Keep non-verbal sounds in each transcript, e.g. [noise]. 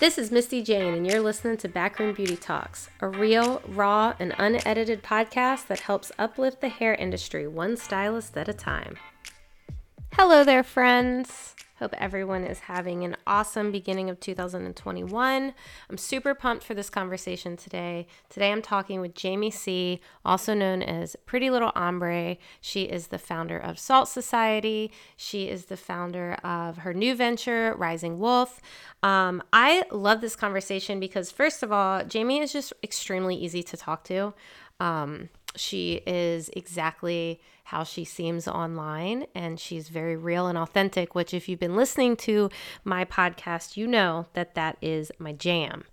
This is Misty Jane, and you're listening to Backroom Beauty Talks, a real, raw, and unedited podcast that helps uplift the hair industry one stylist at a time. Hello there, friends. Hope everyone is having an awesome beginning of 2021. I'm super pumped for this conversation today. Today I'm talking with Jamie Sea, also known as Pretty Little Ombre. She is the founder of Salt Society. She is the founder of her new venture, Rising Wolf. Um, I love this conversation because, first of all, Jamie is just extremely easy to talk to. Um, she is exactly how she seems online and she's very real and authentic which if you've been listening to my podcast you know that that is my jam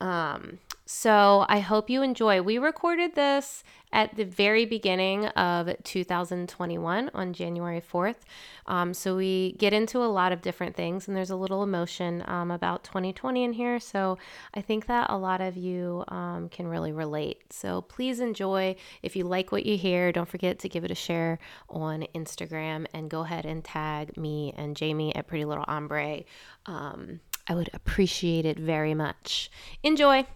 um, so I hope you enjoy. We recorded this at the very beginning of 2021 on January 4th. Um, so we get into a lot of different things, and there's a little emotion um, about 2020 in here. So I think that a lot of you um, can really relate. So please enjoy. If you like what you hear, don't forget to give it a share on Instagram and go ahead and tag me and Jamie at Pretty Little Ombre. Um, I would appreciate it very much. Enjoy.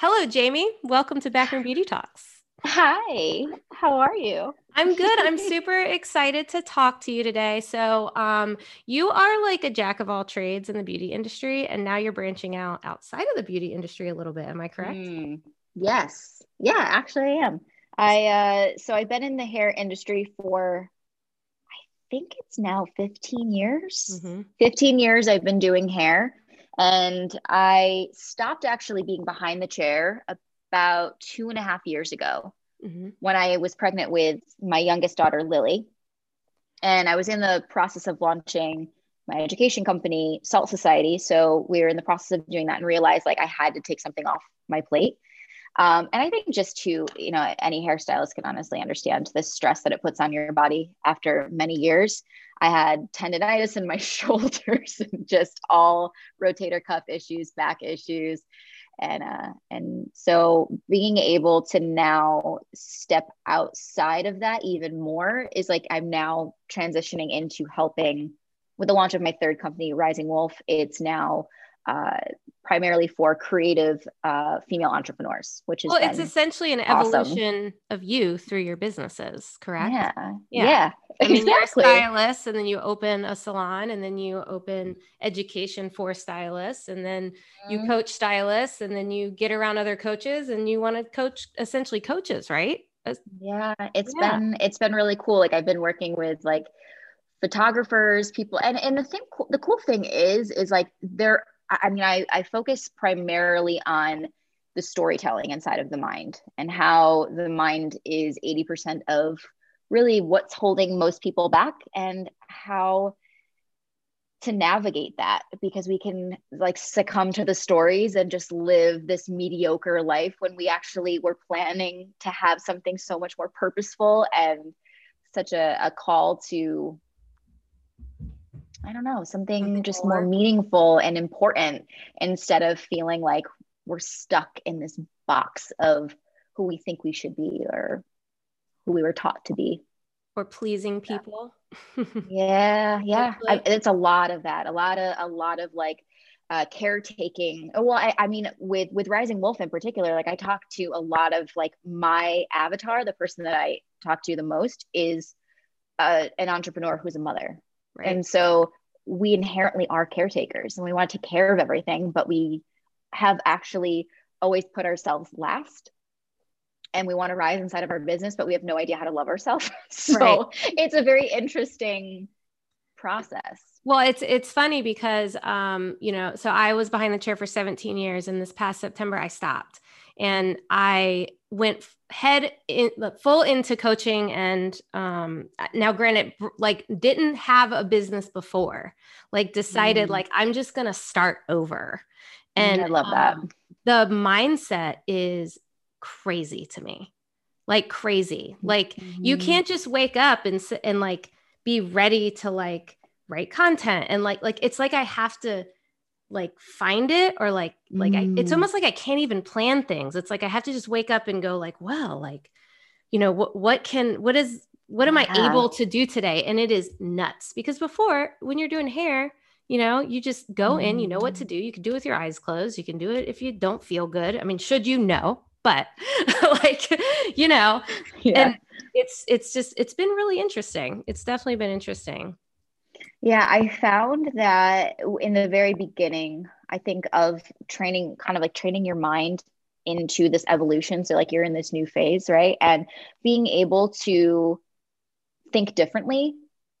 Hello, Jamie. Welcome to Backroom Beauty Talks. Hi, how are you? I'm good. I'm [laughs] super excited to talk to you today. So, um, you are like a jack of all trades in the beauty industry, and now you're branching out outside of the beauty industry a little bit. Am I correct? Mm, yes. Yeah, actually, I am. I uh, so I've been in the hair industry for I think it's now 15 years. Mm-hmm. 15 years I've been doing hair. And I stopped actually being behind the chair about two and a half years ago mm-hmm. when I was pregnant with my youngest daughter, Lily. And I was in the process of launching my education company, Salt Society. So we were in the process of doing that and realized like I had to take something off my plate. Um, and I think just to, you know, any hairstylist can honestly understand the stress that it puts on your body after many years. I had tendonitis in my [laughs] shoulders and just all rotator cuff issues, back issues. And uh, and so being able to now step outside of that even more is like I'm now transitioning into helping with the launch of my third company, Rising Wolf. It's now uh, primarily for creative uh, female entrepreneurs, which is well, it's essentially an evolution of you through your businesses, correct? Yeah, yeah. yeah. I mean, exactly. you're a stylist, and then you open a salon, and then you open education for stylists, and then mm-hmm. you coach stylists, and then you get around other coaches, and you want to coach essentially coaches, right? Yeah, it's yeah. been it's been really cool. Like I've been working with like photographers, people, and and the thing, the cool thing is, is like there I mean, I, I focus primarily on the storytelling inside of the mind and how the mind is 80% of really what's holding most people back and how to navigate that because we can like succumb to the stories and just live this mediocre life when we actually were planning to have something so much more purposeful and such a, a call to I don't know, something just more meaningful and important instead of feeling like we're stuck in this box of who we think we should be or who we were taught to be. Or pleasing people. [laughs] yeah, yeah. I, it's a lot of that. A lot of a lot of like uh, caretaking. Well, I, I mean, with with Rising Wolf in particular, like I talk to a lot of like my avatar, the person that I talk to the most is uh, an entrepreneur who's a mother, right. and so we inherently are caretakers and we want to take care of everything, but we have actually always put ourselves last and we want to rise inside of our business, but we have no idea how to love ourselves. [laughs] so right. it's a very interesting process. Well, it's it's funny because um, you know, so I was behind the chair for 17 years and this past September I stopped and I went head in full into coaching and um now granted like didn't have a business before like decided mm. like i'm just gonna start over and i love that um, the mindset is crazy to me like crazy like mm-hmm. you can't just wake up and and like be ready to like write content and like like it's like i have to like find it or like like. I, it's mm. almost like i can't even plan things it's like i have to just wake up and go like well like you know what what can what is what am yeah. i able to do today and it is nuts because before when you're doing hair you know you just go mm. in you know what to mm. do you can do it with your eyes closed you can do it if you don't feel good i mean should you know but [laughs] like you know yeah. and it's it's just it's been really interesting it's definitely been interesting yeah, I found that in the very beginning, I think of training, kind of like training your mind into this evolution. So, like, you're in this new phase, right? And being able to think differently,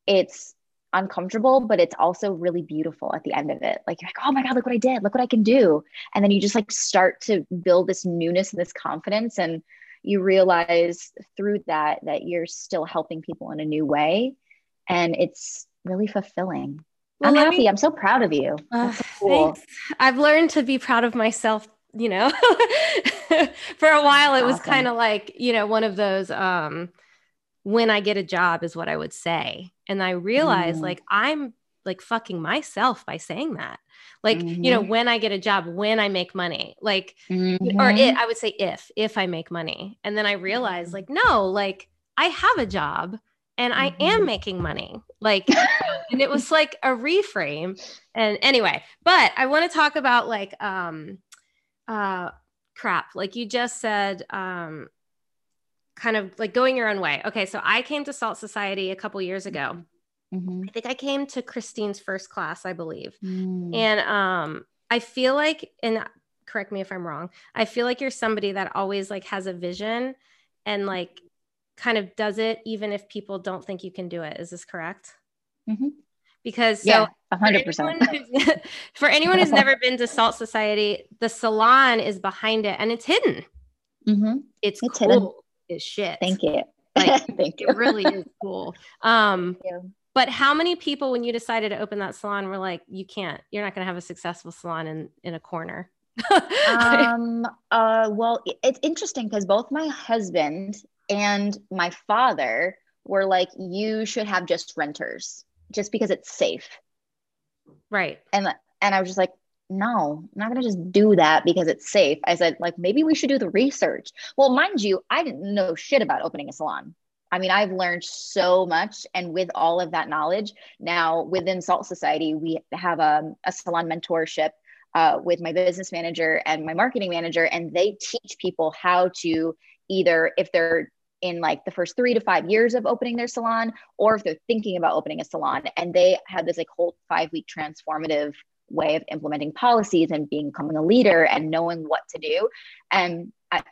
it's uncomfortable, but it's also really beautiful at the end of it. Like, you're like, oh my God, look what I did. Look what I can do. And then you just like start to build this newness and this confidence. And you realize through that that you're still helping people in a new way. And it's really fulfilling. Well, I'm happy. Me, I'm so proud of you. Uh, so cool. Thanks. I've learned to be proud of myself, you know. [laughs] For a while it was kind of like, you know, one of those um when I get a job is what I would say. And I realized mm. like I'm like fucking myself by saying that. Like, mm-hmm. you know, mm-hmm. when I get a job, when I make money, like, mm-hmm. or it, I would say if, if I make money. And then I realized, mm-hmm. like, no, like I have a job and I am mm-hmm. making money. Like, [laughs] and it was like a reframe. And anyway, but I want to talk about like, um, uh, crap. Like you just said, um, kind of like going your own way. Okay. So I came to Salt Society a couple years ago. Mm-hmm. I think I came to Christine's first class, I believe. Mm. And, um, I feel like, and correct me if I'm wrong, I feel like you're somebody that always like has a vision and like kind of does it even if people don't think you can do it. Is this correct? Mm-hmm. Because so yeah, [laughs] 100%. For anyone, who's never been to Salt Society, the salon is behind it and it's hidden. Mm-hmm. It's, it's cool hidden. as shit. Thank you. Like, [laughs] Thank you. It really is cool. Um, but how many people, when you decided to open that salon, were like, "You can't. You're not going to have a successful salon in in a corner." [laughs] um. Uh. Well, it's interesting because both my husband and my father were like, you should have just renters just because it's safe. Right. And and I was just like, no, I'm not gonna just do that because it's safe. I said, like, maybe we should do the research. Well, mind you, I didn't know shit about opening a salon. I mean, I've learned so much. And with all of that knowledge, now within Salt Society, we have a, um, a salon mentorship uh, with my business manager and my marketing manager, and they teach people how to either, if they're in like the first three to five years of opening their salon or if they're thinking about opening a salon and they had this like whole five week transformative way of implementing policies and being, becoming a leader and knowing what to do and I,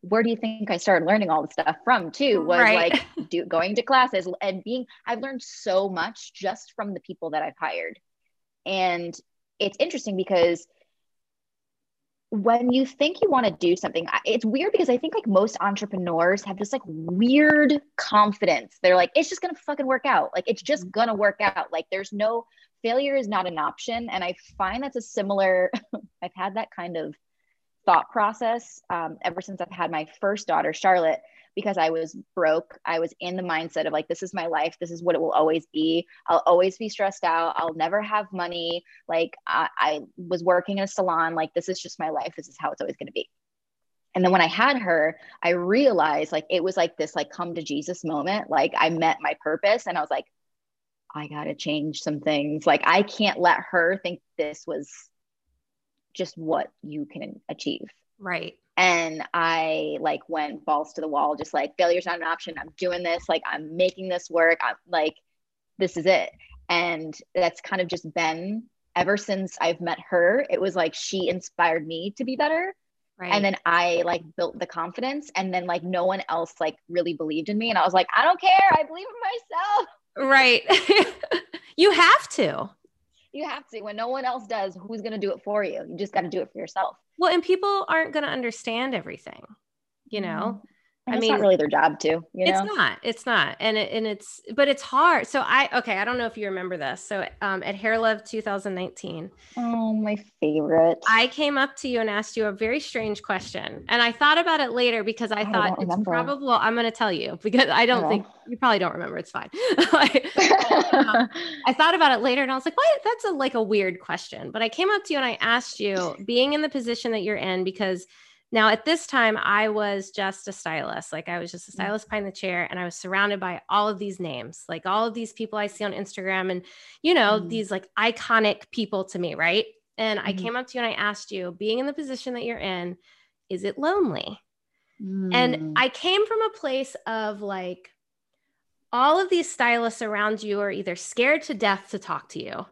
where do you think I started learning all the stuff from too was right. like [laughs] do, going to classes and being I've learned so much just from the people that I've hired and it's interesting because when you think you want to do something it's weird because i think like most entrepreneurs have this like weird confidence. They're like it's just gonna fucking work out. Like it's just gonna work out. Like there's no failure is not an option. And i find that's a similar [laughs] i've had that kind of thought process um, ever since i've had my first daughter charlotte because I was broke. I was in the mindset of like, this is my life. This is what it will always be. I'll always be stressed out. I'll never have money. Like, I, I was working in a salon. Like, this is just my life. This is how it's always going to be. And then when I had her, I realized like it was like this like come to Jesus moment. Like I met my purpose and I was like, I got to change some things. Like I can't let her think this was just what you can achieve. Right. And I like went balls to the wall, just like failure's not an option. I'm doing this. Like I'm making this work. I'm like, this is it. And that's kind of just been ever since I've met her. It was like she inspired me to be better. Right. And then I like built the confidence and then like no one else like really believed in me. And I was like, I don't care. I believe in myself. Right. [laughs] you have to. You have to. When no one else does, who's going to do it for you? You just got to do it for yourself. Well, and people aren't going to understand everything, you know? Mm-hmm. I mean, it's not really their job to, you know? It's not. It's not. And it, and it's, but it's hard. So I, okay, I don't know if you remember this. So um, at Hair Love 2019. Oh, my favorite. I came up to you and asked you a very strange question. And I thought about it later because I, I thought it's remember. probably, well, I'm going to tell you because I don't think, you probably don't remember. It's fine. [laughs] [laughs] um, [laughs] I thought about it later and I was like, what? That's a, like a weird question. But I came up to you and I asked you [laughs] being in the position that you're in because now, at this time, I was just a stylist. Like, I was just a mm. stylist behind the chair, and I was surrounded by all of these names, like all of these people I see on Instagram, and you know, mm. these like iconic people to me, right? And mm. I mm-hmm. came up to you and I asked you, being in the position that you're in, is it lonely? Mm. And I came from a place of like, all of these stylists around you are either scared to death to talk to you,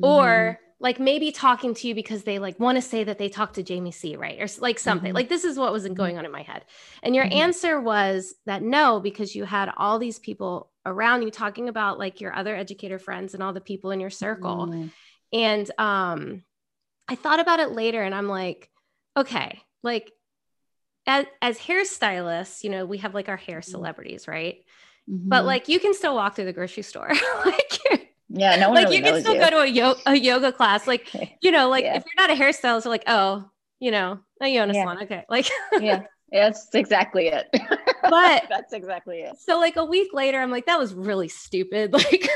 or mm-hmm like maybe talking to you because they like want to say that they talked to Jamie Sea, right? Or like something. Mm-hmm. Like this is what was mm-hmm. going on in my head. And your mm-hmm. answer was that no, because you had all these people around you talking about like your other educator friends and all the people in your circle. Mm-hmm. And um I thought about it later and I'm like, okay, like as, as hairstylists, you know, we have like our hair mm-hmm. celebrities, right? But mm-hmm. like you can still walk through the grocery store. [laughs] like yeah, no one like really you can still you. go to a, yo- a yoga class. Like, [laughs] you know, like yeah. if you're not a hairstylist, you're like, oh, you know, a yoga yeah. Okay. Like, [laughs] yeah, that's exactly it. But that's exactly it. So, like a week later, I'm like, that was really stupid. Like,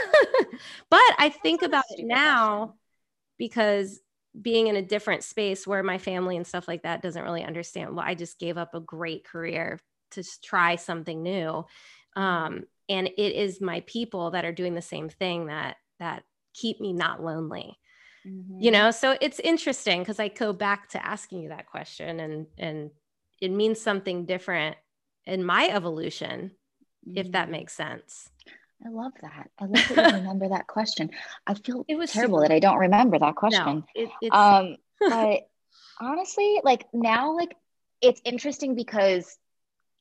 but I think about it now question. because being in a different space where my family and stuff like that doesn't really understand. Well, I just gave up a great career to try something new. Um, and it is my people that are doing the same thing that that keep me not lonely mm-hmm. you know so it's interesting because i go back to asking you that question and and it means something different in my evolution mm-hmm. if that mm-hmm. makes sense I love that. I love that you [laughs] remember that question. I feel it was terrible super- that I don't remember that question. No, it, um, [laughs] but honestly, like now, like it's interesting because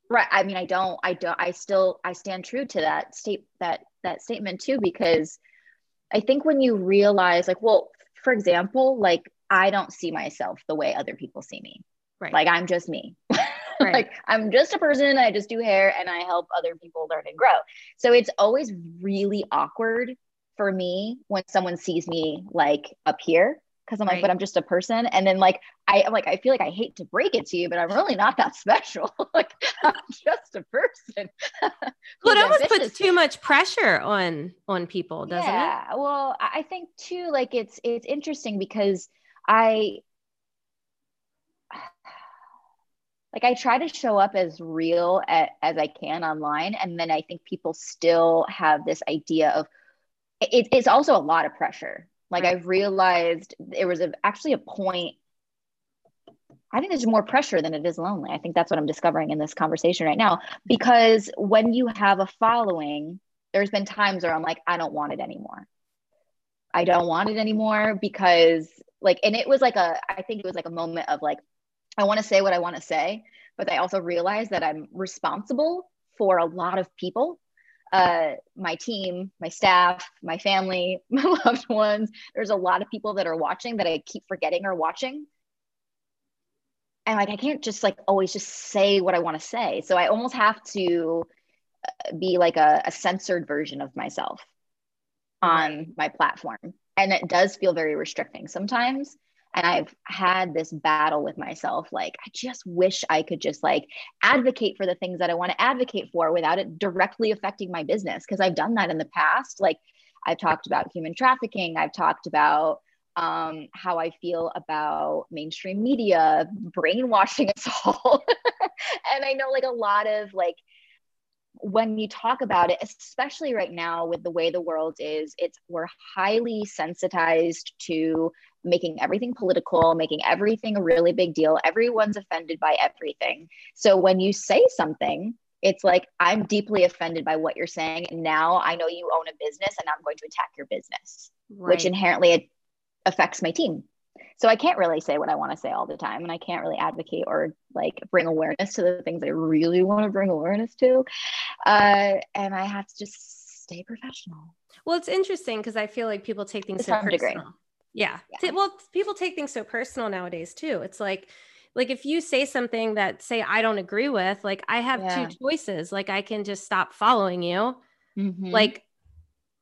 right i mean i don't i don't i still i stand true to that state that that statement too because i think when you realize like well for example like i don't see myself the way other people see me. Right. Like i'm just me. [laughs] Right. like i'm just a person i just do hair and i help other people learn and grow. So it's always really awkward for me when someone sees me like up here because I'm like, right. but I'm just a person. And then like I am like, I feel like I hate to break it to you, but I'm really not that [laughs] special. [laughs] like I'm just a person. [laughs] well, it almost puts too much pressure on on people, doesn't yeah, it? Yeah. Well, I think too, like it's it's interesting because I [sighs] like I try to show up as real as, as I can online. And then I think people still have this idea of it, it's also a lot of pressure like right. I've realized there was a, actually a point. I think there's more pressure than it is lonely. I think that's what I'm discovering in this conversation right now. Because when you have a following, there's been times where I'm like, I don't want it anymore. I don't want it anymore because, like, and it was like a, I think it was like a moment of like, I want to say what I want to say, but I also realize that I'm responsible for a lot of people uh, my team, my staff, my family, [laughs] my loved ones. There's a lot of people that are watching that I keep forgetting are watching. And like, I can't just like always just say what I want to say. So I almost have to uh, be like a, a censored version of myself on my platform. And it does feel very restricting sometimes and i've had this battle with myself like i just wish i could just like advocate for the things that i want to advocate for without it directly affecting my business because i've done that in the past like i've talked about human trafficking i've talked about um, how I feel about mainstream media brainwashing us [laughs] all. and I know like a lot of like when you talk about it, especially right now with the way the world is, it's we're highly sensitized to making everything political, making everything a really big deal. Everyone's offended by everything. So when you say something, it's like I'm deeply offended by what you're saying. And now I know you own a business and I'm going to attack your business, right. which inherently affects my team. So I can't really say what I want to say all the time, and I can't really advocate or like bring awareness to the things I really want to bring awareness to. Uh, and I have to just stay professional. Well, it's interesting because I feel like people take things to so personal. Degree. Yeah. yeah. Well, people take things so personal nowadays too. It's like, like if you say something that say I don't agree with, like I have yeah. two choices. Like I can just stop following you, mm-hmm. like,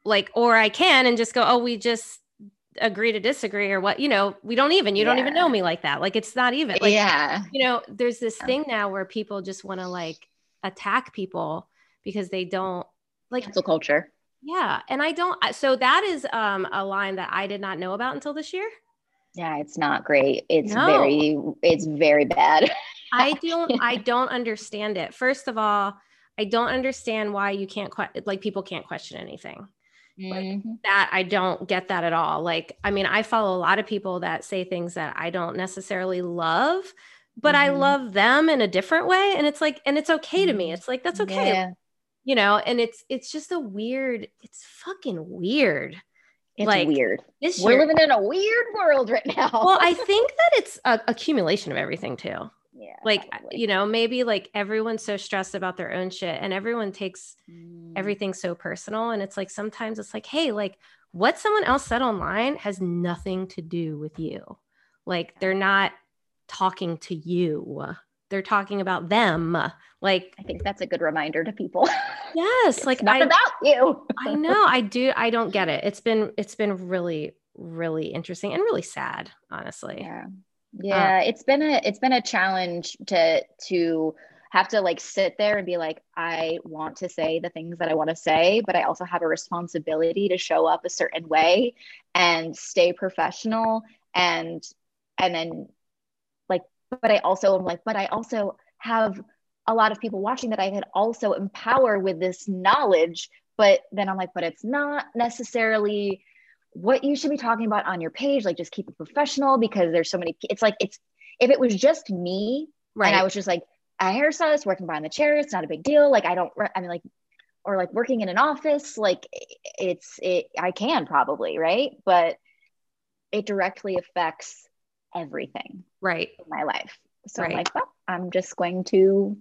like, or I can and just go, oh, we just agree to disagree or what you know we don't even you yeah. don't even know me like that like it's not even like yeah. you know there's this thing now where people just want to like attack people because they don't like cancel culture. Yeah and i don't so that is um a line that i did not know about until this year. Yeah it's not great. It's no. very it's very bad. [laughs] I don't i don't understand it. First of all i don't understand why you can't que- like people can't question anything like mm-hmm. that I don't get that at all. Like, I mean, I follow a lot of people that say things that I don't necessarily love, but mm-hmm. I love them in a different way. And it's like, and it's okay to me. Mm-hmm. It's like, that's okay. Yeah. You know, and it's it's just a weird, it's fucking weird. It's like, weird. We're living in a weird world right now. well, I [laughs] think that it's a accumulation of everything too yeah like probably. you know maybe like everyone's so stressed about their own shit and everyone takes mm. everything so personal and it's like sometimes it's like hey like what someone else said online has nothing to do with you. Like they're not talking to you. They're talking about them. Like i think that's a good reminder to people. [laughs] Yes like not I, about you. [laughs] I know i do i don't get it. It's been it's been really really interesting and really sad honestly. Yeah yeah uh, it's been a it's been a challenge to to have to like sit there and be like i want to say the things that i want to say but i also have a responsibility to show up a certain way and stay professional and and then like but i also am like but i also have a lot of people watching that i could also empower with this knowledge but then i'm like but it's not necessarily what you should be talking about on your page like just keep it professional because there's so many it's like it's if it was just me right and i was just like a hairstylist working behind the chair it's not a big deal. Like i don't i mean like or like working in an office like it's it i can probably right? But it directly affects everything right. in my life. So right. i'm like well i'm just going to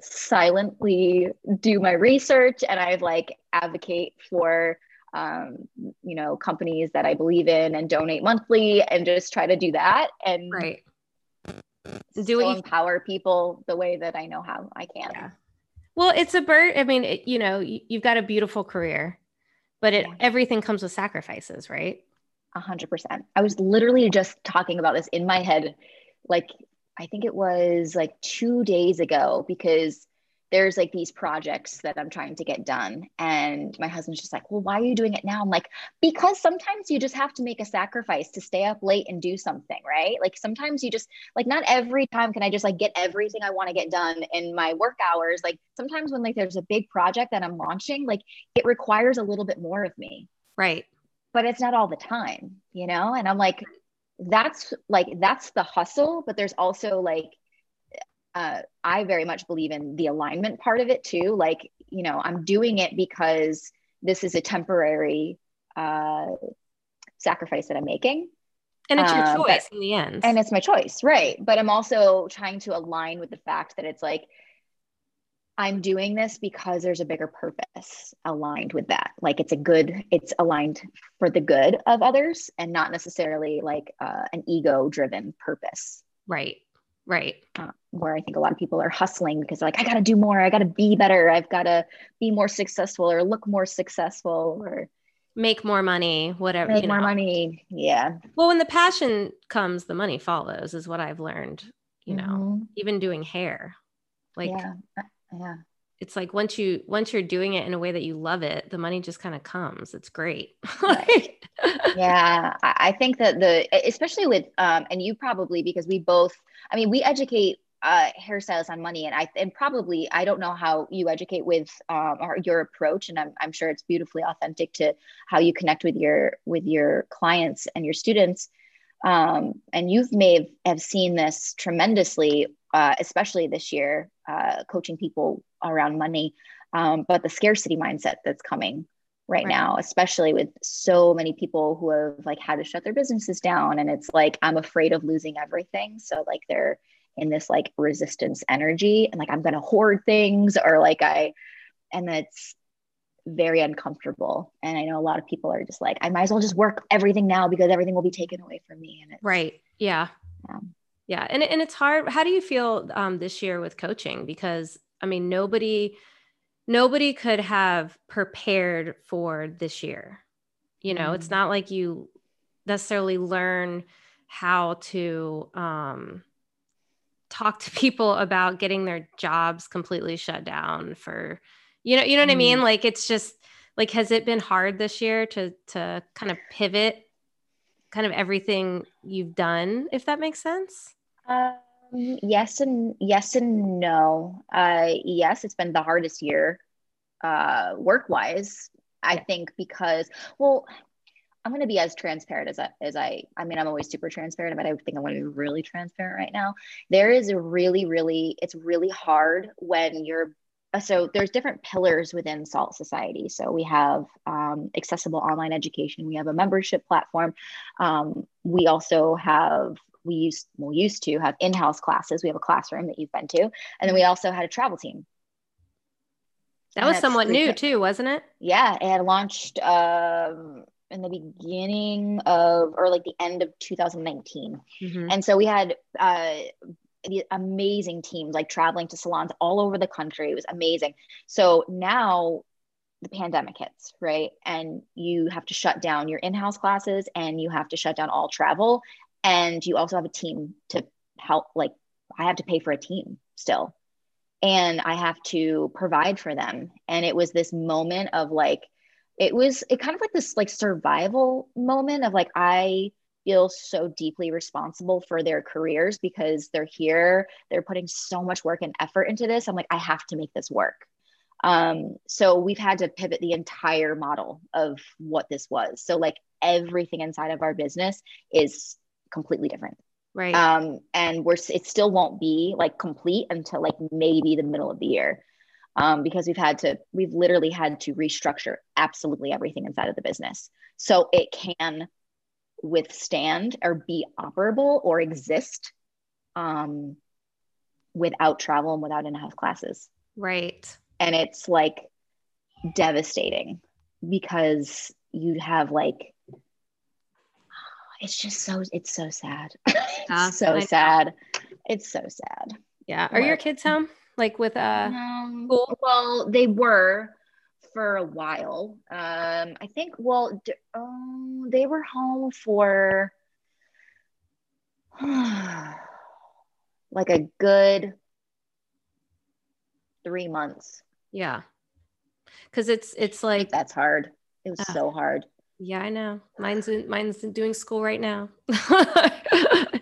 silently do my research and i've like advocate for um, you know, companies that I believe in and donate monthly and just try to do that and right. do you empower people the way that I know how I can. Yeah. Well, it's a bird. I mean, it, you know, you've got a beautiful career, but it yeah. everything comes with sacrifices, right? A hundred percent. I was literally just talking about this in my head, like I think it was like two days ago because there's like these projects that I'm trying to get done. And my husband's just like, well, why are you doing it now? I'm like, because sometimes you just have to make a sacrifice to stay up late and do something, right? Like sometimes you just, like, not every time can I just like get everything I want to get done in my work hours. Like sometimes when like there's a big project that I'm launching, like it requires a little bit more of me. Right. But it's not all the time, you know? And I'm like, that's like, that's the hustle. But there's also like, uh, I very much believe in the alignment part of it too. Like, you know, I'm doing it because this is a temporary uh, sacrifice that I'm making. And it's your um, choice but, in the end. And it's my choice, right? But I'm also trying to align with the fact that it's like, I'm doing this because there's a bigger purpose aligned with that. Like it's a good, it's aligned for the good of others and not necessarily like uh, an ego driven purpose. Right. Right. Uh, where I think a lot of people are hustling because they're like, I got to do more. I got to be better. I've got to be more successful or look more successful or make more money, whatever. Make more know. money. Yeah. Well, when the passion comes, the money follows, is what I've learned, you know, mm-hmm. even doing hair. Like, yeah. Uh, yeah. It's like once you once you're doing it in a way that you love it, the money just kind of comes. It's great. [laughs] right. yeah, I think that the especially with um, and you probably because we both I mean, we educate uh, hairstylists on money and i and probably i don't know how you educate with um, or your approach and I'm, I'm sure it's beautifully authentic to how you connect with your with your clients and your students um, and you've may have, have seen this tremendously uh, especially this year uh, coaching people around money um, but the scarcity mindset that's coming right, right, now especially with so many people who have like had to shut their businesses down and it's like i'm afraid of losing everything so like they're in this like resistance energy and like I'm going to hoard things or like I, and it's very uncomfortable. And I know a lot of people are just like, I might as well just work everything now because everything will be taken away from me. And it's right. Yeah. yeah. Yeah. And, and it's hard. How do you feel um, this year with coaching? Because I mean, nobody, nobody could have prepared for this year. You know, mm it's not like you necessarily learn how to um, talk to people about getting their jobs completely shut down for you know you know what mm. i mean like it's just like has it been hard this year to to kind of pivot kind of everything you've done if that makes sense um, yes and yes and no uh, yes it's been the hardest year uh, work wise i think because well I'm going to be as transparent as I, as I, I mean, I'm always super transparent, but I think I want to be really transparent right now. There is a really, really, it's really hard when you're, uh, so there's different pillars within SALT Society. So we have um, accessible online education. We have a membership platform. Um, we also have we used we used to have in-house classes. We have a classroom that you've been to, and then we also had a travel team. That was somewhat new too, wasn't it? Yeah, it had launched um, in the beginning of or like the end of 2019 mm-hmm. and so we had uh amazing teams like traveling to salons all over the country it was amazing so now the pandemic hits right and you have to shut down your in-house classes and you have to shut down all travel and you also have a team to help like i have to pay for a team still and i have to provide for them and it was this moment of like it was it kind of like this like survival moment of like I feel so deeply responsible for their careers because they're here, they're putting so much work and effort into this. I'm like, I have to make this work. Um, so we've had to pivot the entire model of what this was. So like everything inside of our business is completely different. Right. Um, and we're it still won't be like complete until like maybe the middle of the year um, because we've had to, we've literally had to restructure absolutely everything inside of the business. So it can withstand or be operable or exist um, without travel and without in-house classes. Right. And it's like devastating because you have like, it's just so, it's so sad. [laughs] it's so sad. It's so sad. Yeah. Are your kids home? like with uh um, school? Well, they were for a while. Um, I think. Well, d- um, they were home for [sighs] like a good three months. Yeah, because it's it's like that's hard. It was uh, so hard. Yeah, I know. Mine's in, mine's doing school right now [laughs]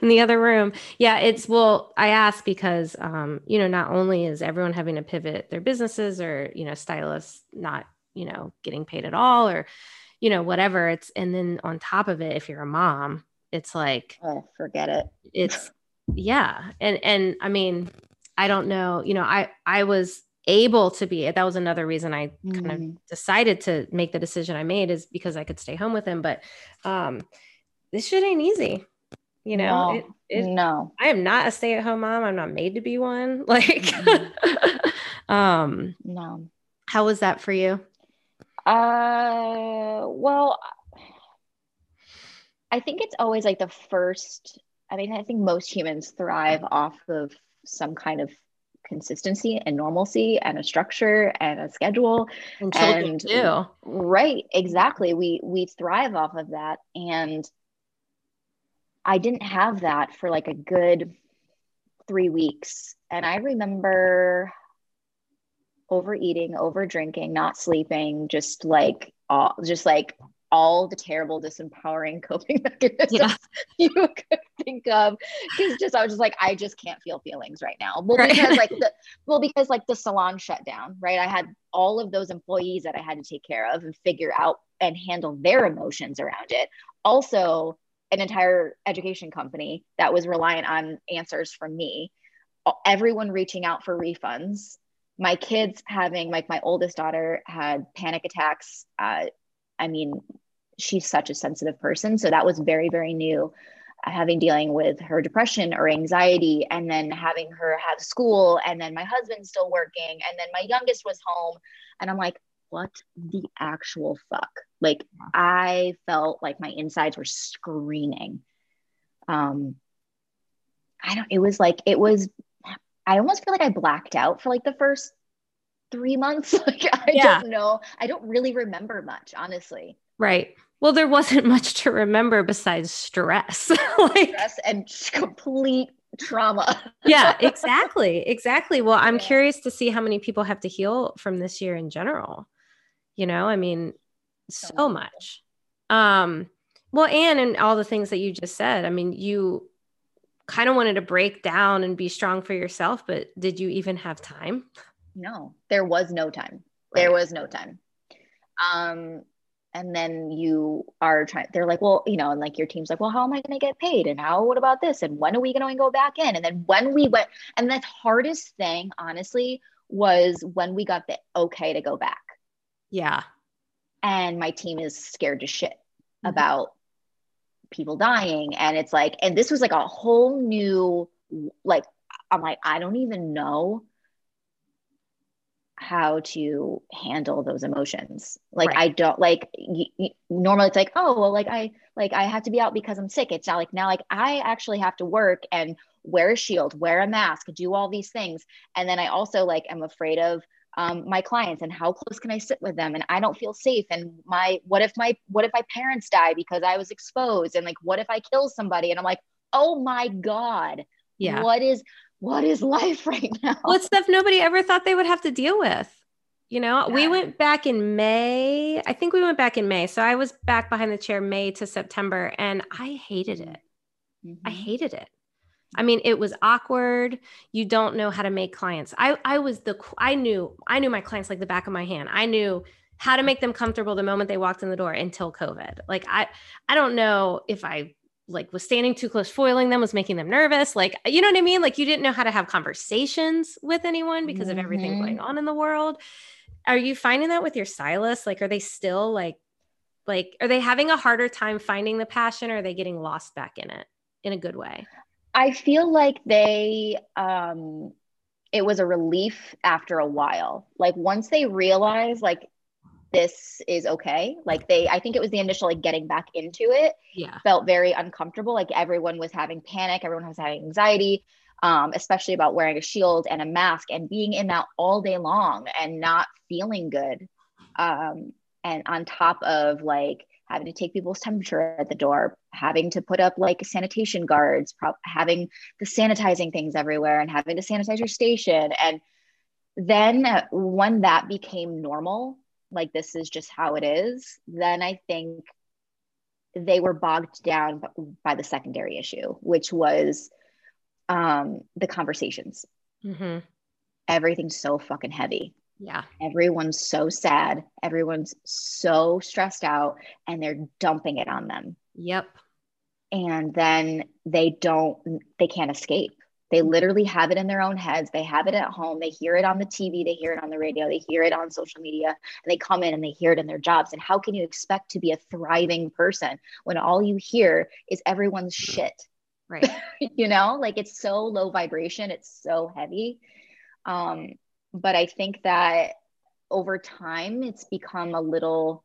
in the other room. Yeah, it's well, I ask because um, you know, not only is everyone having to pivot their businesses or, you know, stylists not, you know, getting paid at all or, you know, whatever. It's and then on top of it, if you're a mom, it's like oh, forget it. It's yeah. And and I mean, I don't know, you know, I I was able to be that was another reason i kind of mm. decided to make the decision i made is because i could stay home with him but um this shit ain't easy you know? No, it, it, no. I am not a stay-at-home mom. I'm not made to be one. [laughs] Like mm-hmm. um no. how was that for you? Uh well i think it's always like the first i mean i think most humans thrive off of some kind of consistency and normalcy and a structure and a schedule. And, and right exactly. We we thrive off of that. And i didn't have that for like a good three weeks. And i remember overeating over drinking not sleeping just like all just like all the terrible disempowering [laughs] coping mechanisms yeah. [laughs] you could [laughs] think of because just I was just like, I just can't feel feelings right now. Well, right. because like [laughs] the well, because like the salon shut down, right? I had all of those employees that I had to take care of and figure out and handle their emotions around it. Also, an entire education company that was reliant on answers from me. Everyone reaching out for refunds. My kids having like my oldest daughter had panic attacks. Uh, I mean, she's such a sensitive person. So that was very, very new. Having dealing with her depression or anxiety, and then having her have school, and then my husband's still working, and then my youngest was home. And I'm like, what the actual fuck? Like, I felt like my insides were screaming. Um, I don't, it was like, it was, I almost feel like I blacked out for like the first three months. [laughs] like, I yeah. don't know. I don't really remember much, honestly. Right. Well, there wasn't [laughs] much to remember besides stress. [laughs] like, stress and complete trauma. [laughs] yeah, exactly. Exactly. Well, I'm yeah. curious to see how many people have to heal from this year in general. You know, I mean, so, so much. Um, well, and and all the things that you just said. I mean, you kind of wanted to break down and be strong for yourself, but did you even have time? No, there was no time. Right. There was no time. Um, and then you are trying they're like well you know and like your team's like well how am i going to get paid? And how what about this? And when are we going to go back in? And then when we went and the hardest thing honestly was when we got the okay to go back. Yeah. And my team is scared to shit mm-hmm. about people dying. And it's like and this was like a whole new like i'm like i don't even know how to handle those emotions. Like right. i don't like y- y- normally it's like oh well like i like i have to be out because i'm sick. It's not like now like i actually have to work and wear a shield wear a mask do all these things. And then i also like am afraid of um, my clients and how close can i sit with them? And i don't feel safe. And my what if my what if my parents die because i was exposed? And like what if i kill somebody? And i'm like oh my god yeah. what is what is life [laughs] right now? What stuff nobody ever thought they would have to deal with. You know, yeah. we went back in May. I think we went back in May. So I was back behind the chair May to September and I hated it. Mm-hmm. I hated it. I mean, it was awkward. You don't know how to make clients. I I was the I knew I knew my clients like the back of my hand. I knew how to make them comfortable the moment they walked in the door until COVID. Like I I don't know if I like was standing too close foiling them was making them nervous like you know what i mean like you didn't know how to have conversations with anyone because mm-hmm. of everything mm-hmm. going on in the world are you finding that with your stylist like are they still like like are they having a harder time finding the passion or are they getting lost back in it in a good way i feel like they um it was a relief after a while like once they realize like this is okay. Like they, I think it was the initial like getting back into it. Yeah. Felt very uncomfortable. Like everyone was having panic, everyone was having anxiety, um, especially about wearing a shield and a mask and being in that all day long and not feeling good. Um, and on top of like having to take people's temperature at the door, having to put up like sanitation guards, pro- having the sanitizing things everywhere and having to sanitize your station. And then when that became normal, like this is just how it is, then I think they were bogged down by the secondary issue, which was um, the conversations. Mm-hmm. Everything's so fucking heavy. Yeah. Everyone's so sad. Everyone's so stressed out and they're dumping it on them. Yep. And then they don't, they can't escape. They literally have it in their own heads. They have it at home. They hear it on the TV. They hear it on the radio. They hear it on social media. And they come in and they hear it in their jobs. And how can you expect to be a thriving person when all you hear is everyone's shit? Right. [laughs] you know, like it's so low vibration, it's so heavy. Um, but I think that over time, it's become a little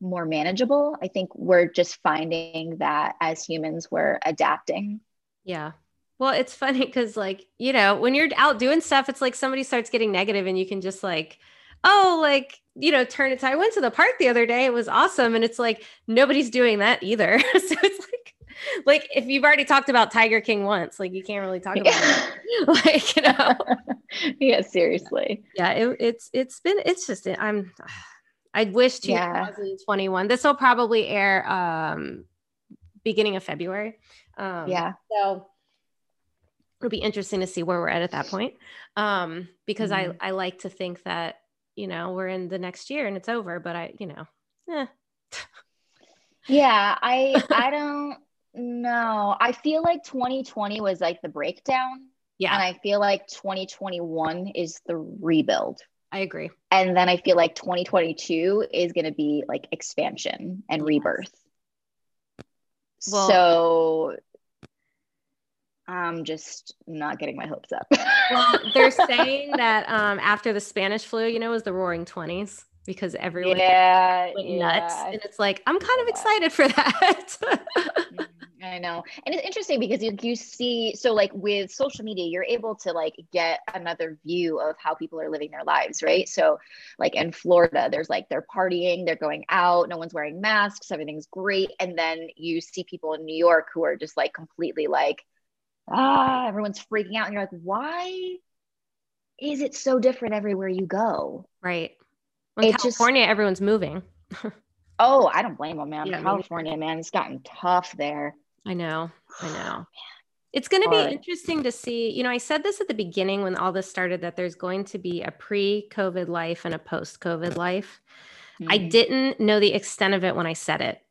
more manageable. I think we're just finding that as humans, we're adapting. Yeah. Well, it's funny because, like, you know, when you're out doing stuff, it's like somebody starts getting negative and you can just, like, oh, like, you know, turn it. To, I went to the park the other day. It was awesome. And it's like nobody's doing that either. [laughs] so it's like, like if you've already talked about Tiger King once, like you can't really talk about yeah. it. [laughs] [laughs] like, you know. yeah, seriously. Yeah, it, it's it's been it's just I'm [sighs] I wish 2021. Yeah. This will probably air um beginning of February. Um, yeah. So it'll be interesting to see where we're at at that point. Um, because mm-hmm. I, I like to think that, you know, we're in the next year and it's over, but I, you know, eh. yeah, I, [laughs] I don't know. I feel like 2020 was like the breakdown. Yeah. And I feel like 2021 is the rebuild. I agree. And then I feel like 2022 is going to be like expansion and yes. rebirth. Well, so I'm just not getting my hopes up. well, they're [laughs] saying that um, after the Spanish flu, you know, was the roaring 20s because everyone yeah, went yeah. nuts. And it's like, I'm kind of excited for that. I know. And it's interesting because you, you see, so like with social media, you're able to like get another view of how people are living their lives, right? So, like in Florida, there's like they're partying, they're going out, no one's wearing masks, everything's great. And then you see people in New York who are just like completely like, ah, everyone's freaking out. And you're like, why is it so different everywhere you go? Right. in California, just, everyone's moving. [laughs] oh, I don't blame them, man. Yeah, California, man, it's gotten tough there. I know. I know. [sighs] It's going to be interesting to see. You know, I said this at the beginning when all this started that there's going to be a pre COVID life and a post COVID life. Mm-hmm. I didn't know the extent of it when I said it.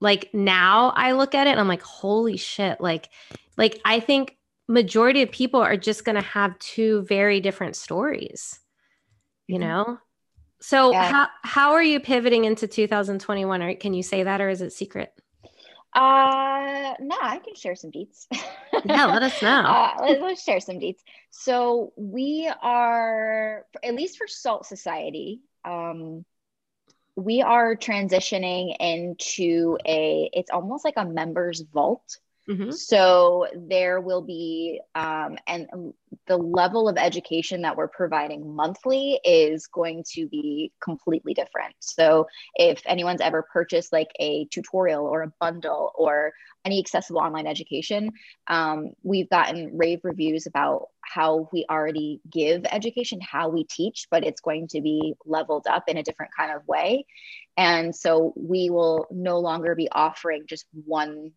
Like now I look at it and I'm like, holy shit. Like, like I think majority of people are just going to have two very different stories, you mm-hmm. know? So yeah. how, how are you pivoting into 2021? Or can you say that or is it secret? Uh, no, I can share some deets. yeah, let us know. [laughs] Uh, let's, let's share some deets. So we are, at least for Salt Society, um, we are transitioning into a, it's almost like a members vault. Mm-hmm. So there will be, um, and the level of education that we're providing monthly is going to be completely different. So if anyone's ever purchased like a tutorial or a bundle or any accessible online education, um, we've gotten rave reviews about how we already give education, how we teach, but it's going to be leveled up in a different kind of way. And so we will no longer be offering just one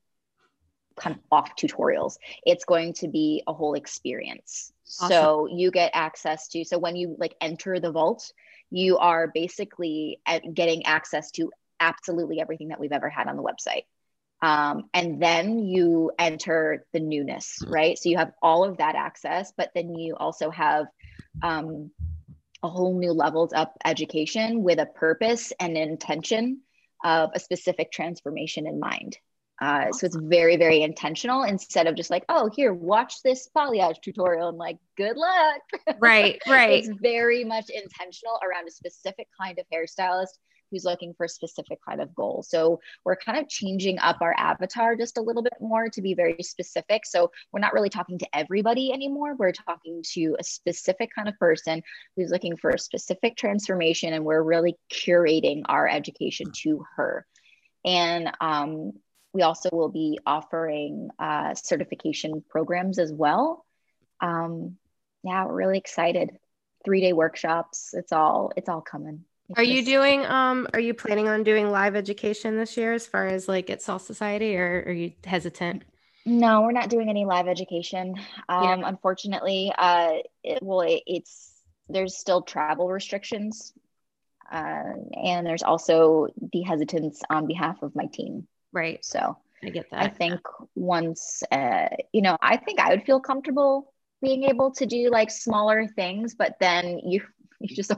kind of off tutorials. It's going to be a whole experience. Awesome. So you get access to, so when you like enter the vault, you are basically getting access to absolutely everything that we've ever had on the website. Um, and then you enter the newness, right? So you have all of that access, but then you also have um, a whole new levels up education with a purpose and intention of a specific transformation in mind. Uh, so it's very, very intentional instead of just like, oh, here, watch this balayage tutorial and like, good luck. Right, [laughs] right. it's very much intentional around a specific kind of hairstylist who's looking for a specific kind of goal. So we're kind of changing up our avatar just a little bit more to be very specific. So we're not really talking to everybody anymore. We're talking to a specific kind of person who's looking for a specific transformation, and we're really curating our education to her. And um, we also will be offering uh, certification programs as well. Um, yeah, we're really excited. Three day workshops. It's all it's all coming. It's are just... you doing um are you planning on doing live education this year as far as like at Salt Society or are you hesitant? No, we're not doing any live education. Um, yeah. unfortunately, uh it, well it, it's there's still travel restrictions. Uh, and there's also the hesitance on behalf of my team Right. So I get that. I think once, uh, you know, I think I would feel comfortable being able to do like smaller things, but then you, [laughs] you just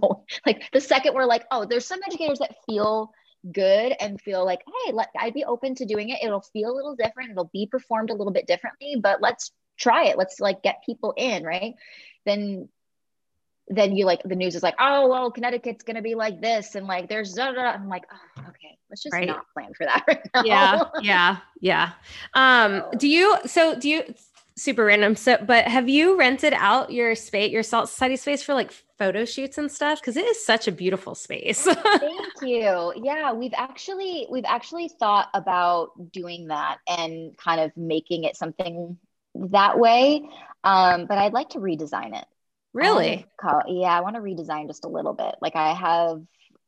like the second we're like, oh, there's some educators that feel good and feel like, hey, let, I'd be open to doing it. It'll feel a little different. It'll be performed a little bit differently, but let's try it. Let's like get people in, right? Then then you like the news is like, oh well, Connecticut's gonna be like this, and like there's da, da, da. I'm like, oh, okay, let's just right. not plan for that [laughs] right now. Yeah, yeah, yeah. Um, do you so do you super random so but have you rented out your space your salt society space for like photo shoots and stuff because it is such a beautiful space [laughs] thank you yeah we've actually we've actually thought about doing that and kind of making it something that way um, but i'd like to redesign it Really? Call, yeah, I want to redesign just a little bit. Like I have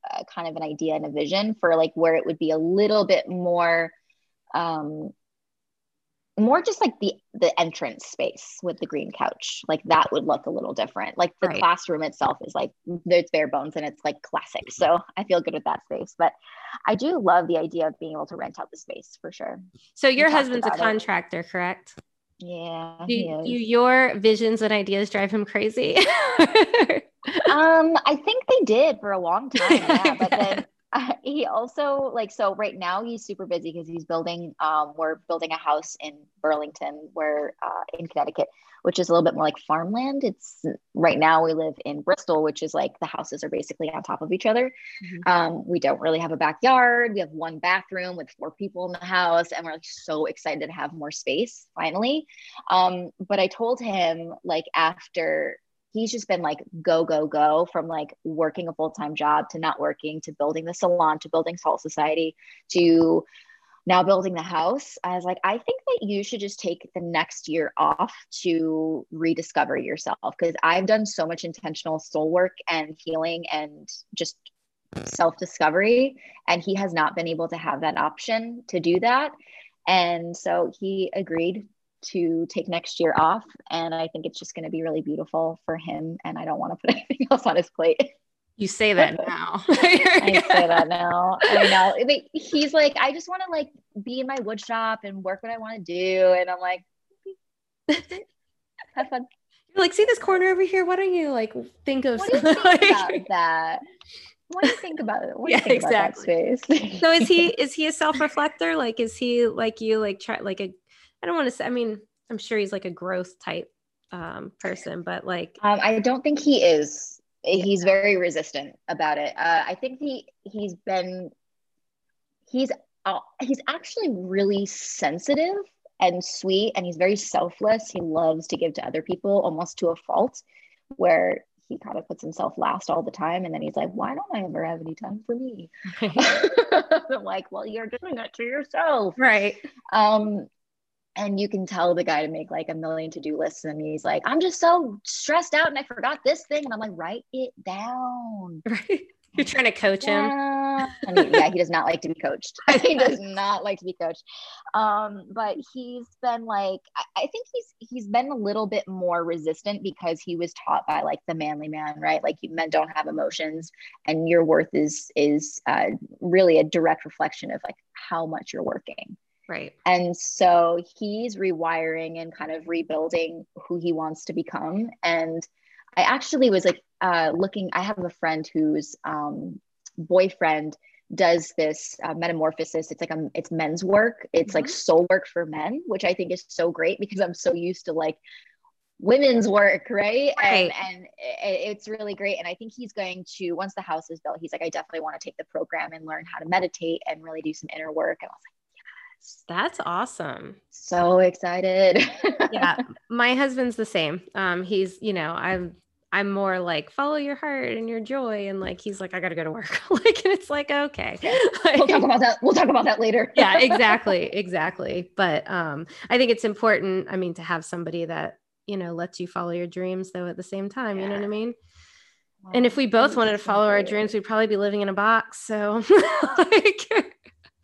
uh, kind of an idea and a vision for like where it would be a little bit more um more just like the the entrance space with the green couch like that would look a little different like the right. classroom itself is like it's bare bones and it's like classic so i feel good with that space but i do love the idea of being able to rent out the space for sure so your husband's a contractor it. correct yeah do, do your visions and ideas drive him crazy? [laughs] Um i think they did for a long time yeah [laughs] but then uh, he also like so right now he's super busy because he's building um we're building a house in burlington where uh, in connecticut which is a little bit more like farmland. It's right now we live in bristol which is like the houses are basically on top of each other. Mm-hmm. um, we don't really have a backyard. We have one bathroom with four people in the house and we're like so excited to have more space finally. Um, but i told him like after he's just been like go go go from like working a full-time job to not working to building the salon to building salt society to now building the house i was like i think that you should just take the next year off to rediscover yourself because i've done so much intentional soul work and healing and just self discovery and he has not been able to have that option to do that and so he agreed to take next year off. And I think it's just going to be really beautiful for him. And I don't want to put [laughs] anything else on his plate. You say that [laughs] now. [laughs] I say that now. I know. He's like, I just want to like be in my wood shop and work what I want to do. And I'm like, [laughs] have fun. You're like, see this corner over here? Why don't you like think of what do you think about that? What do you think about it? What do yeah, you think exactly. about that space? so is he is he a self-reflector? Like is he like you like try like a I don't want to say, I mean, I'm sure he's like a growth type um, person, but like, um, I don't think he is. He's very resistant about it. Uh, I think he he's been he's uh, he's actually really sensitive and sweet, and he's very selfless. He loves to give to other people, almost to a fault, where he kind of puts himself last all the time and then he's like why don't i ever have any time for me [laughs] [laughs] i'm like well you're doing it to yourself right um and you can tell the guy to make like a million to-do lists and he's like i'm just so stressed out and i forgot this thing and i'm like write it down. [laughs] Right. You're trying to coach him. Yeah. I mean, yeah he does not like to be coached. [laughs] He does [laughs] not like to be coached. Um but he's been like I, I think he's he's been a little bit more resistant because he was taught by like the manly man right? Like men don't have emotions and your worth is is uh, really a direct reflection of like how much you're working Right. And so he's rewiring and kind of rebuilding who he wants to become. And I actually was like uh, looking, I have a friend whose um, boyfriend does this uh, metamorphosis. It's like a, it's men's work. It's mm-hmm. like soul work for men, which I think is so great because I'm so used to like women's work, right? right. And, and it's really great. And I think he's going to, once the house is built, he's like, I definitely want to take the program and learn how to meditate and really do some inner work. And I was like, that's awesome. So excited. [laughs] yeah. My husband's the same. Um, he's, you know, I'm I'm more like follow your heart and your joy. And like he's like, I gotta go to work. [laughs] like, and it's like, okay. like, we'll talk about that. We'll talk about that later. yeah, [laughs] exactly. Exactly. But um, I think it's important, I mean, to have somebody that, you know, lets you follow your dreams though at the same time. Yeah. You know what I mean? and if we both wanted to follow our dreams, we'd probably be living in a box. So like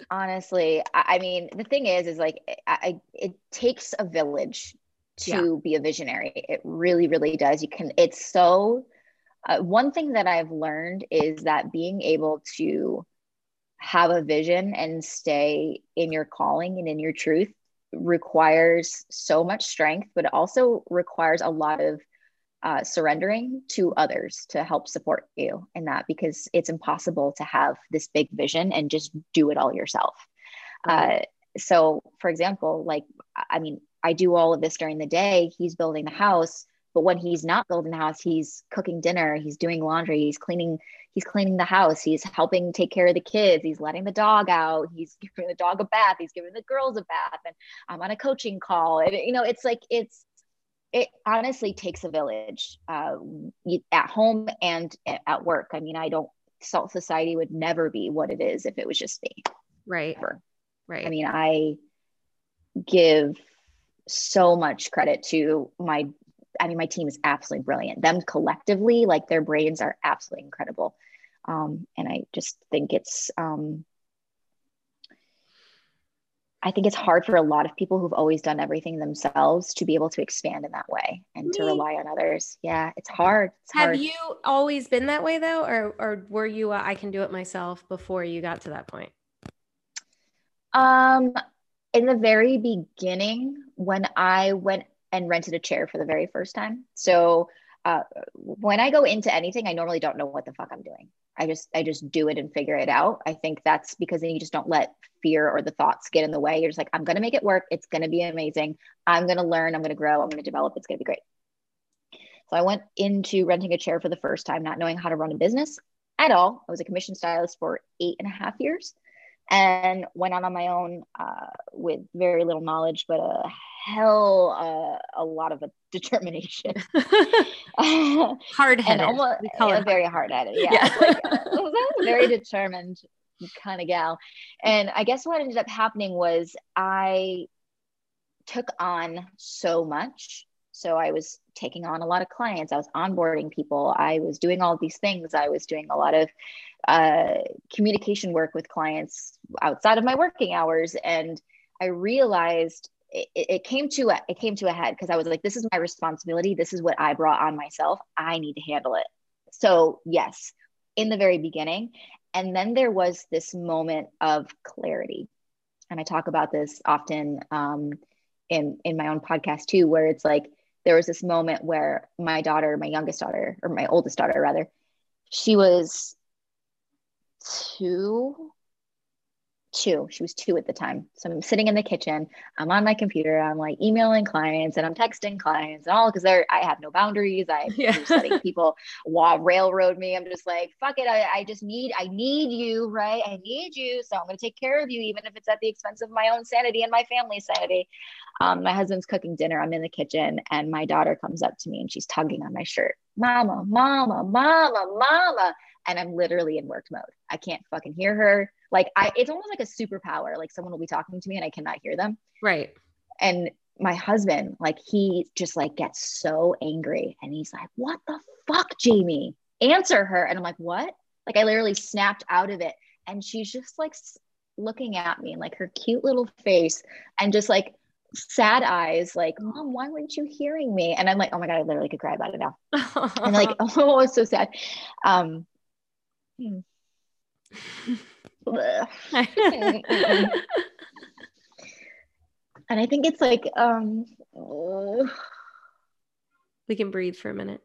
honestly I, mean the thing is is like I, it takes a village to yeah. be a visionary it really really does you can it's so uh, one thing that i've learned is that being able to have a vision and stay in your calling and in your truth requires so much strength but it also requires a lot of uh, surrendering to others to help support you in that because it's impossible to have this big vision and just do it all yourself. Uh, so, for example, like, I mean, I do all of this during the day. He's building the house, but when he's not building the house, he's cooking dinner, he's doing laundry, he's cleaning, he's cleaning the house, he's helping take care of the kids, he's letting the dog out, he's giving the dog a bath, he's giving the girls a bath, and I'm on a coaching call. And you know, it's like it's it honestly takes a village uh, at home and at work. I mean, I don't, Salt Society would never be what it is if it was just me. Right. Ever. Right. I mean, I give so much credit to my, I mean, my team is absolutely brilliant. Them collectively, like their brains are absolutely incredible. Um, and I just think it's, um, I think it's hard for a lot of people who've always done everything themselves to be able to expand in that way and to rely on others. Yeah, it's hard. It's Have hard. you always been that way though, or or were you I can do it myself before you got to that point? Um, in the very beginning, when I went and rented a chair for the very first time, so uh, when I go into anything, I normally don't know what the fuck I'm doing. I just I just do it and figure it out. I think that's because then you just don't let fear or the thoughts get in the way. You're just like, I'm gonna make it work. It's gonna be amazing. I'm gonna learn. I'm gonna grow. I'm gonna develop. It's gonna be great. So I went into renting a chair for the first time, not knowing how to run a business at all. I was a commission stylist for eight and a half years and went out on my own uh, with very little knowledge, but a hell uh, a lot of a [laughs] determination. [laughs] hard headed. We call yeah, it very hard headed. Yeah. yeah. like, [laughs] uh, very determined kind of gal. And I guess what ended up happening was I took on so much. So I was taking on a lot of clients. I was onboarding people. I was doing all these things. I was doing a lot of uh, communication work with clients outside of my working hours. And I realized it, it came to a, it came to a head because I was like, this is my responsibility. This is what I brought on myself. I need to handle it. So yes, in the very beginning. And then there was this moment of clarity. And I talk about this often um, in, in my own podcast too, where it's like, there was this moment where my daughter, my youngest daughter, or my oldest daughter rather, she was two two. She was two at the time. So I'm sitting in the kitchen. I'm on my computer. I'm like emailing clients and I'm texting clients and all because they're I have no boundaries. I yeah. letting [laughs] people wall railroad me. I'm just like, fuck it. I, I just need I need you, right? I need you. So I'm gonna take care of you, even if it's at the expense of my own sanity and my family's sanity. Um, my husband's cooking dinner. I'm in the kitchen and my daughter comes up to me and she's tugging on my shirt. Mama, mama, mama, mama. And I'm literally in work mode. I can't fucking hear her like I it's almost like a superpower. Like someone will be talking to me and I cannot hear them. Right. And my husband, like he just like gets so angry and he's like, What the fuck, Jamie? Answer her. And I'm like, What? Like I literally snapped out of it. And she's just like looking at me, like her cute little face, and just like sad eyes, like, Mom, why weren't you hearing me? And I'm like, Oh my God, I literally could cry about it now. [laughs] and like, [laughs] oh, it's so sad. Um, hmm. [laughs] and I think it's like um we can breathe for a minute.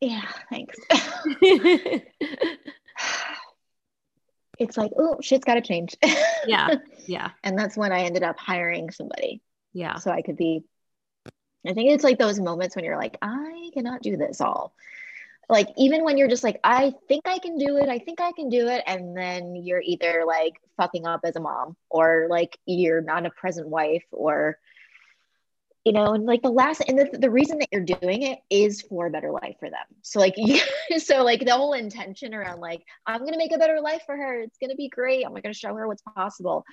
Yeah, thanks. [laughs] it's like, oh, shit's got to change. [laughs] yeah. Yeah. And that's when I ended up hiring somebody. Yeah. So I could be, I think it's like those moments when you're like, I cannot do this all like even when you're just like i think i can do it i think i can do it and then you're either like fucking up as a mom or like you're not a present wife or you know and like the last and the, the reason that you're doing it is for a better life for them. So like [laughs] yeah, so like the whole intention around like i'm gonna make a better life for her it's gonna be great i'm gonna show her what's possible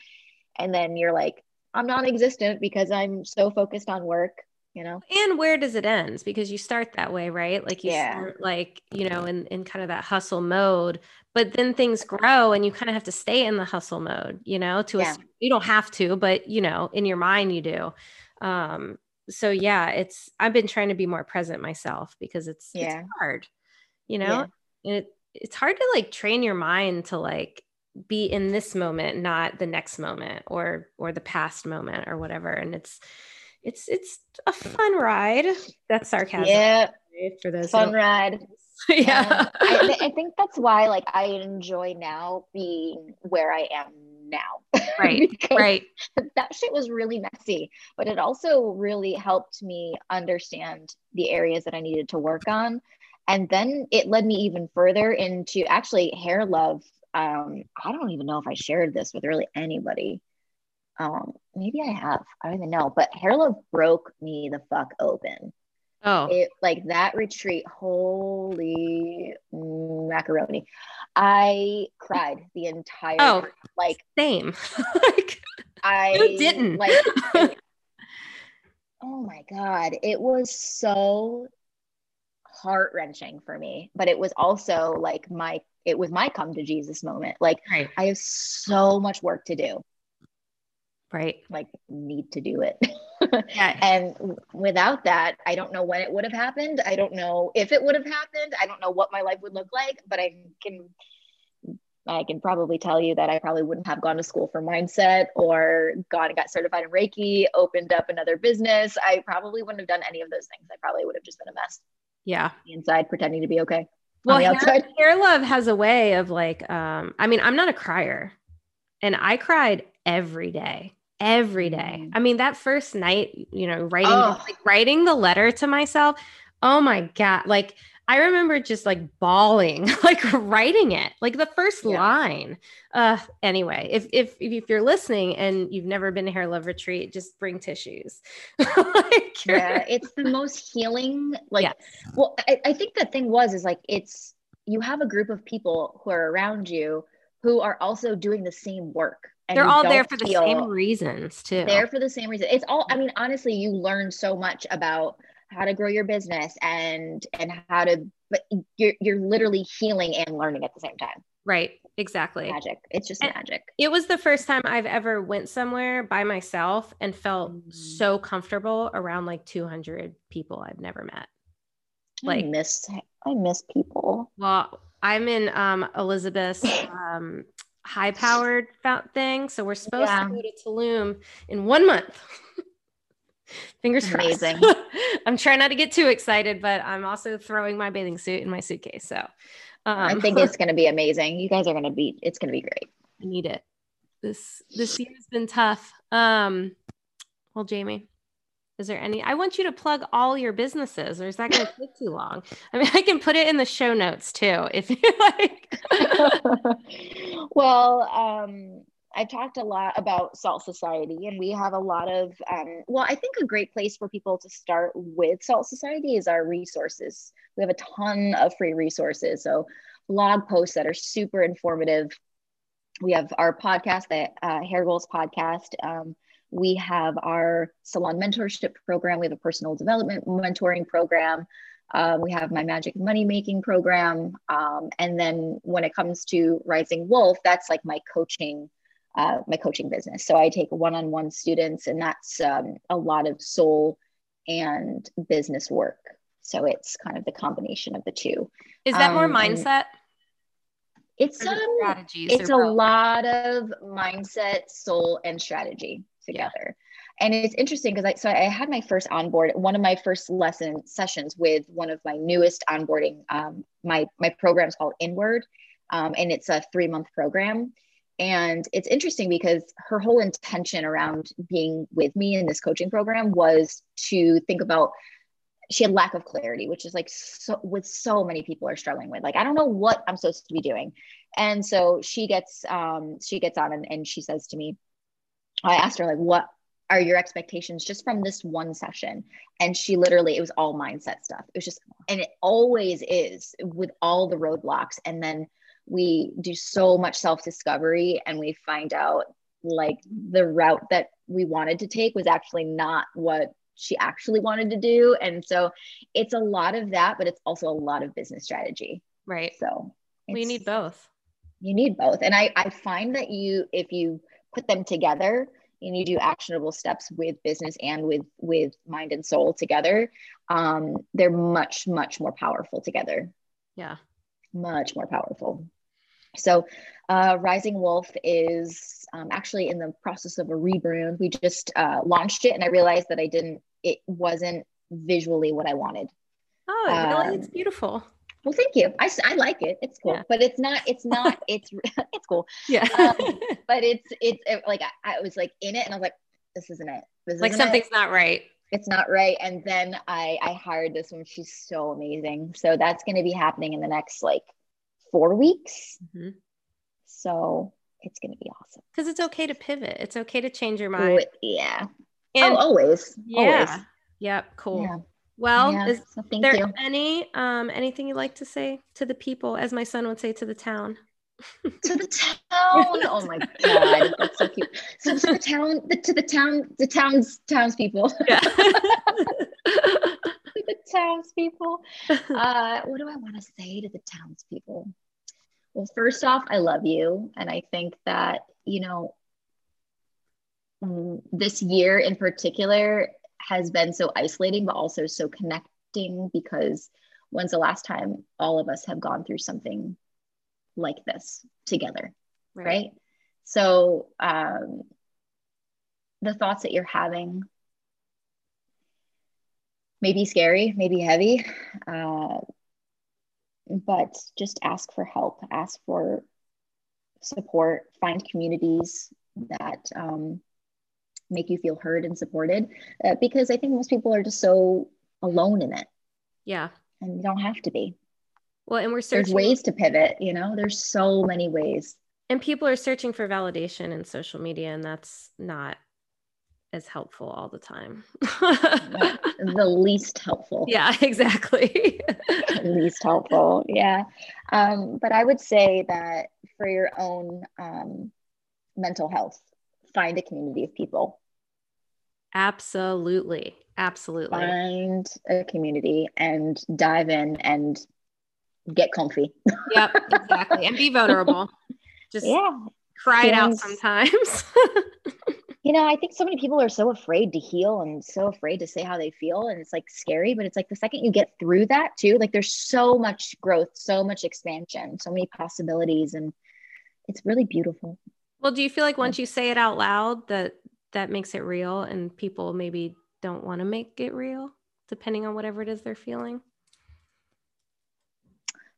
and then you're like i'm non-existent because i'm so focused on work you know and where does it end because you start that way right like you yeah. start like you know in, in kind of that hustle mode but then things grow and you kind of have to stay in the hustle mode you know to yeah. a, you don't have to but you know in your mind you do um so yeah it's i've been trying to be more present myself because it's yeah. it's hard you know yeah. and it it's hard to like train your mind to like be in this moment not the next moment or or the past moment or whatever and it's it's it's a fun ride. That's sarcasm. Yeah. For those fun ride. [laughs] yeah. I, I, think that's why like I enjoy now being where I am now. [laughs] Right. right. That shit was really messy, but it also really helped me understand the areas that I needed to work on. And then it led me even further into actually hair love. Um, I don't even know if I shared this with really anybody um maybe i have. I don't even know. But hair love broke me the fuck open. Oh. It like that retreat holy macaroni. I cried the entire oh like same. [laughs] Like, i didn't? like [laughs] oh my god. It was so heart wrenching for me. But it was also like my it was my come to jesus moment. Like right. i have so much work to do right like need to do it [laughs] yeah. and without that i don't know when it would have happened i don't know if it would have happened i don't know what my life would look like but i can I can probably tell you that I probably wouldn't have gone to school for mindset or gone and got certified in Reiki, opened up another business. I probably wouldn't have done any of those things. I probably would have just been a mess. Yeah. Inside pretending to be okay. Well, hair, hair, love has a way of like, um, I mean, I'm not a crier and I cried every day every day. Mm. I mean, that first night, you know, writing oh. like writing the letter to myself. Oh my god! Like I remember just like bawling, [laughs] like writing it, like the first yeah. line. Uh, anyway, if, if if you're listening and you've never been to hair love retreat, just bring tissues. [laughs] like yeah, it's the most healing. Like, well, I, I think the thing was is like it's you have a group of people who are around you who are also doing the same work they're all there for the same reasons too. There for the same reason. It's all. I mean, honestly, you learn so much about how to grow your business and and how to. But you're you're literally healing and learning at the same time. Right. Exactly. Magic. It's just and magic. It was the first time I've ever went somewhere by myself and felt mm-hmm. so comfortable around like 200 people I've never met. Like I miss I miss people. Well, I'm in um Elizabeth's [laughs] um high powered thing. So we're supposed yeah. to go to Tulum in one month. [laughs] Fingers Amazing. crossed. [laughs] I'm trying not to get too excited, but I'm also throwing my bathing suit in my suitcase. So um, I think it's [laughs] going to be amazing. You guys are going to be, it's going to be great. I need it. This, this year's been tough. Um, well, Jamie, is there any? I want you to plug all your businesses, or is that going to take too long? [laughs] I mean, I can put it in the show notes too, if you [laughs] like. [laughs] well, um, I've talked a lot about Salt Society, and we have a lot of. Um, well, I think a great place for people to start with Salt Society is our resources. We have a ton of free resources, so blog posts that are super informative. We have our podcast, the uh, Hair Goals podcast. Um, we have our salon mentorship program. We have a personal development mentoring program. Um, we have my magic money making program. Um, and then when it comes to Rising Wolf, that's like my coaching, uh, my coaching business. So I take one-on-one students, and that's um, a lot of soul and business work. So it's kind of the combination of the two. Is that more um, mindset? It's um, strategies. It's a lot of mindset, soul, and strategy together. Yeah. And it's interesting because I so I had my first onboard one of my first lesson sessions with one of my newest onboarding. Um, my my program is called Inward, um, and it's a three month program. And it's interesting because her whole intention around being with me in this coaching program was to think about she had lack of clarity which is like so with so many people are struggling with like i don't know what i'm supposed to be doing and so she gets um she gets on and, and she says to me I asked her like, what are your expectations just from this one session? And she literally, it was all mindset stuff. It was just, and it always is with all the roadblocks. And then we do so much self discovery and we find out like the route that we wanted to take was actually not what she actually wanted to do. And so it's a lot of that, but it's also a lot of business strategy. Right. So we need both. You need both. And I, I find that you, if you, put them together and you do actionable steps with business and with with mind and soul together um, they're much much more powerful together. Yeah. Much more powerful. So uh, rising wolf is um, actually in the process of a rebrand. We just uh, launched it and i realized that i didn't it wasn't visually what i wanted. Oh really? Um, it's beautiful well, thank you. I, I like it. It's cool, yeah. but it's not. It's [laughs] not. It's it's cool. Yeah. um, [laughs] but it's it's it, like I, I, was like in it, and I was like, this isn't it. This like isn't something's it. not right. It's not right. And then I I hired this one. She's so amazing. So that's going to be happening in the next like four weeks. Mm-hmm. So it's going to be awesome. Because it's okay to pivot. It's okay to change your mind. Yeah. And, oh, always. Yeah. Always. Yep. Cool. Yeah. Well, yeah, is so there you. any um anything you'd like to say to the people, as my son would say, to the town? to the [laughs] town. Oh my god, that's so cute. So to the town, the, to the town, the town's townspeople. Yeah. [laughs] [laughs] the townspeople. Uh, what do I want to say to the townspeople? Well, first off, I love you, and I think that you know this year in particular has been so isolating, but also so connecting because when's the last time all of us have gone through something like this together? Right. right? So, um, the thoughts that you're having may be scary, maybe heavy, uh, but just ask for help, ask for support, find communities that um, make you feel heard and supported uh, because I think most people are just so alone in it. Yeah. And you don't have to be. Well, and we're searching. There's ways to pivot, you know, there's so many ways. And people are searching for validation in social media, and that's not as helpful all the time. the least helpful. [laughs] Yeah, exactly. [laughs] least helpful. Yeah. Um, but I would say that for your own um, mental health, find a community of people. Absolutely. Absolutely. Find a community and dive in and get comfy. yep, exactly. And be vulnerable. [laughs] Just yeah. cry it out sometimes. [laughs] you know, I think so many people are so afraid to heal and so afraid to say how they feel. And it's like scary, but it's like the second you get through that too, like there's so much growth, so much expansion, so many possibilities. And it's really beautiful. Well, do you feel like once you say it out loud that that makes it real and people maybe don't want to make it real depending on whatever it is they're feeling?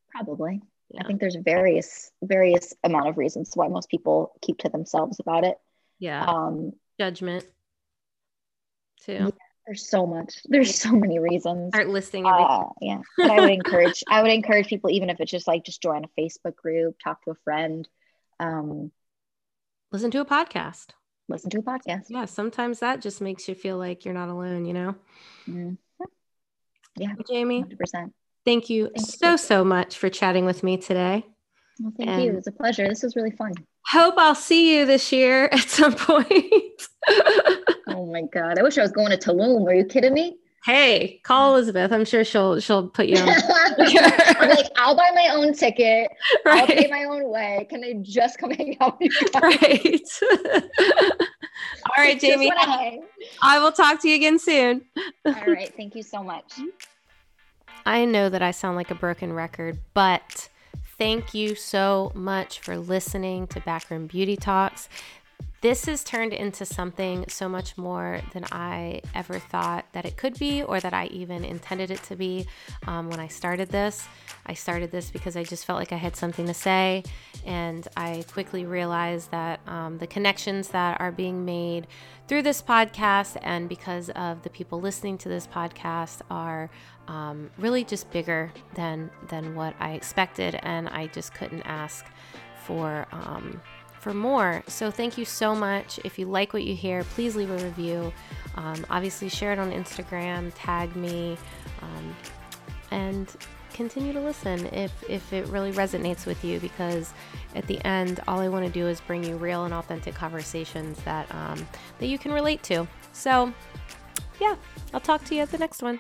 Probably. Yeah. I think there's various various amount of reasons why most people keep to themselves about it. Yeah. Um judgment too. Yeah, there's so much. There's so many reasons. Start listing everything. Uh, yeah. But I would encourage I would encourage people even if it's just like just join a Facebook group, talk to a friend. Um listen to a podcast. Listen to a podcast. Yeah, sometimes that just makes you feel like you're not alone, you know? Mm-hmm. Yeah. Jamie. 100%. Thank you thank so, you. so much for chatting with me today. Well, thank and you. It was a pleasure. This was really fun. Hope I'll see you this year [laughs] at some point. oh my God. I wish I was going to Tulum. Are you kidding me? Hey, call mm. Elizabeth. I'm sure she'll she'll put you on. [laughs] [laughs] I'm like, I'll buy my own ticket. Right. I'll pay my own way. Can I just come hang out with you guys? Right. [laughs] All right, Jamie. I will talk to you again soon. All right. Thank you so much. I know that I sound like a broken record, but thank you so much for listening to Backroom Beauty Talks this has turned into something so much more than I ever thought that it could be or that I even intended it to be um, when I started this. I started this because I just felt like I had something to say, and I quickly realized that um, the connections that are being made through this podcast and because of the people listening to this podcast are um, really just bigger than than what I expected, and I just couldn't ask for um, for more. So thank you so much. If you like what you hear, please leave a review. Um, obviously, share it on Instagram, tag me, um, and continue to listen if, if it really resonates with you because at the end all i want to do is bring you real and authentic conversations that um, that you can relate to so yeah i'll talk to you at the next one